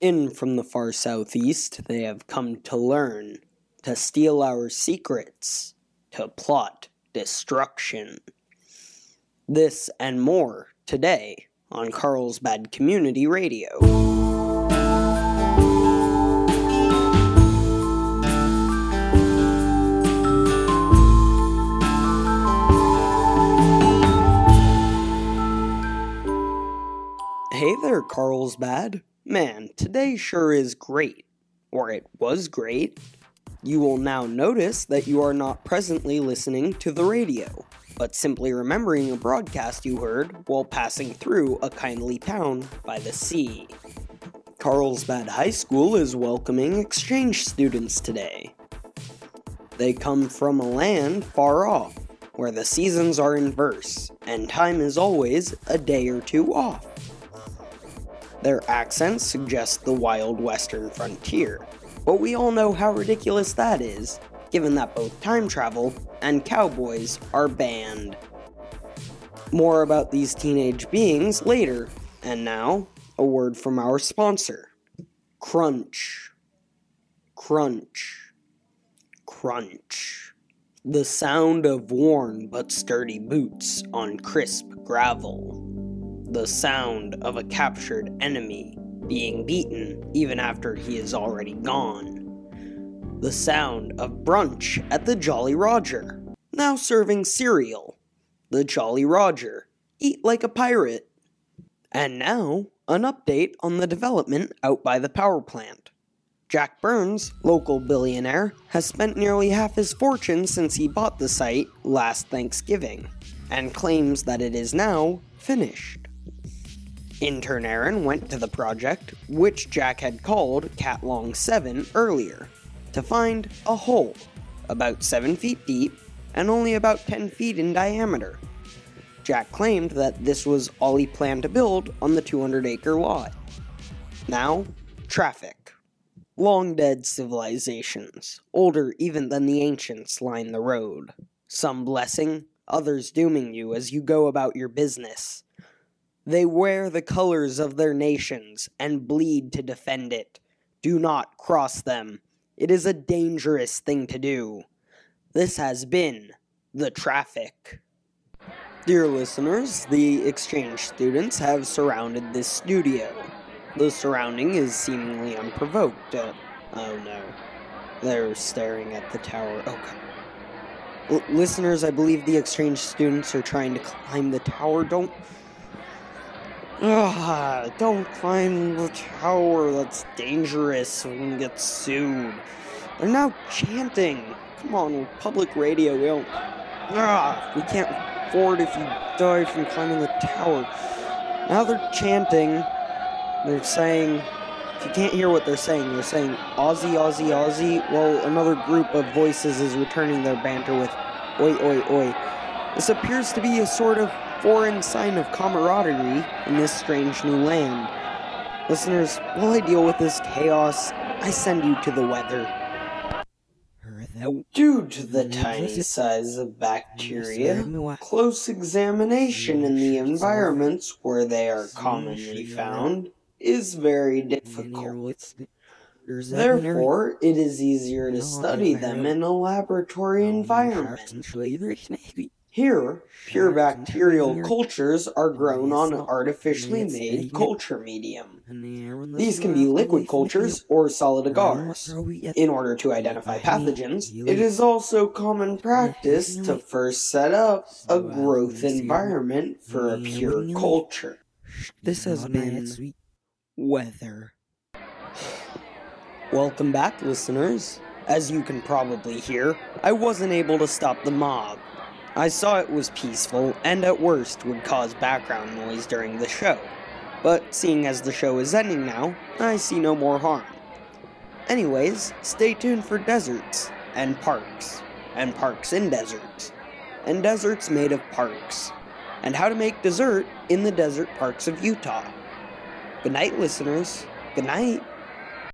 In from the far southeast, they have come to learn, to steal our secrets, to plot destruction. This and more today on Carlsbad Community Radio. Hey there, Carlsbad. Man, today sure is great. Or it was great. You will now notice that you are not presently listening to the radio, but simply remembering a broadcast you heard while passing through a kindly town by the sea. Carlsbad High School is welcoming exchange students today. They come from a land far off, where the seasons are inverse, and time is always a day or two off. Their accents suggest the wild western frontier, but we all know how ridiculous that is, given that both time travel and cowboys are banned. More about these teenage beings later, and now, a word from our sponsor Crunch. Crunch. Crunch. The sound of worn but sturdy boots on crisp gravel the sound of a captured enemy being beaten even after he is already gone. The sound of brunch at the Jolly Roger, now serving cereal. The Jolly Roger, eat like a pirate. And now, an update on the development out by the power plant. Jack Burns, local billionaire, has spent nearly half his fortune since he bought the site last Thanksgiving, and claims that it is now finished. Intern Aaron went to the project, which Jack had called Catlong 7 earlier, to find a hole about 7 feet deep and only about 10 feet in diameter. Jack claimed that this was all he planned to build on the 200 acre lot. Now, traffic. Long dead civilizations, older even than the ancients, line the road. Some blessing, others dooming you as you go about your business. They wear the colors of their nations and bleed to defend it. Do not cross them. It is a dangerous thing to do. This has been the traffic. Dear listeners, the exchange students have surrounded this studio. The surrounding is seemingly unprovoked. Uh, oh no. They're staring at the tower. Oh god. L- listeners, I believe the exchange students are trying to climb the tower. Don't Ugh, don't climb the tower, that's dangerous, we can get sued. They're now chanting. Come on, public radio, we don't. Ugh, we can't afford if you die from climbing the tower. Now they're chanting. They're saying. If you can't hear what they're saying, they're saying Aussie, Aussie, Aussie. Well, another group of voices is returning their banter with Oi, Oi, Oi. This appears to be a sort of foreign sign of camaraderie in this strange new land. Listeners, while I deal with this chaos, I send you to the weather. Due to the tiny size of bacteria, close examination in the environments where they are commonly found is very difficult. Therefore, it is easier to study them in a laboratory environment. Here, pure bacterial cultures are grown on artificially made culture medium. These can be liquid cultures or solid agars. In order to identify pathogens, it is also common practice to first set up a growth environment for a pure culture. This has been weather. Welcome back, listeners. As you can probably hear, I wasn't able to stop the mob. I saw it was peaceful and at worst would cause background noise during the show, but seeing as the show is ending now, I see no more harm. Anyways, stay tuned for deserts and parks, and parks in deserts, and deserts made of parks, and how to make dessert in the desert parks of Utah. Good night, listeners. Good night.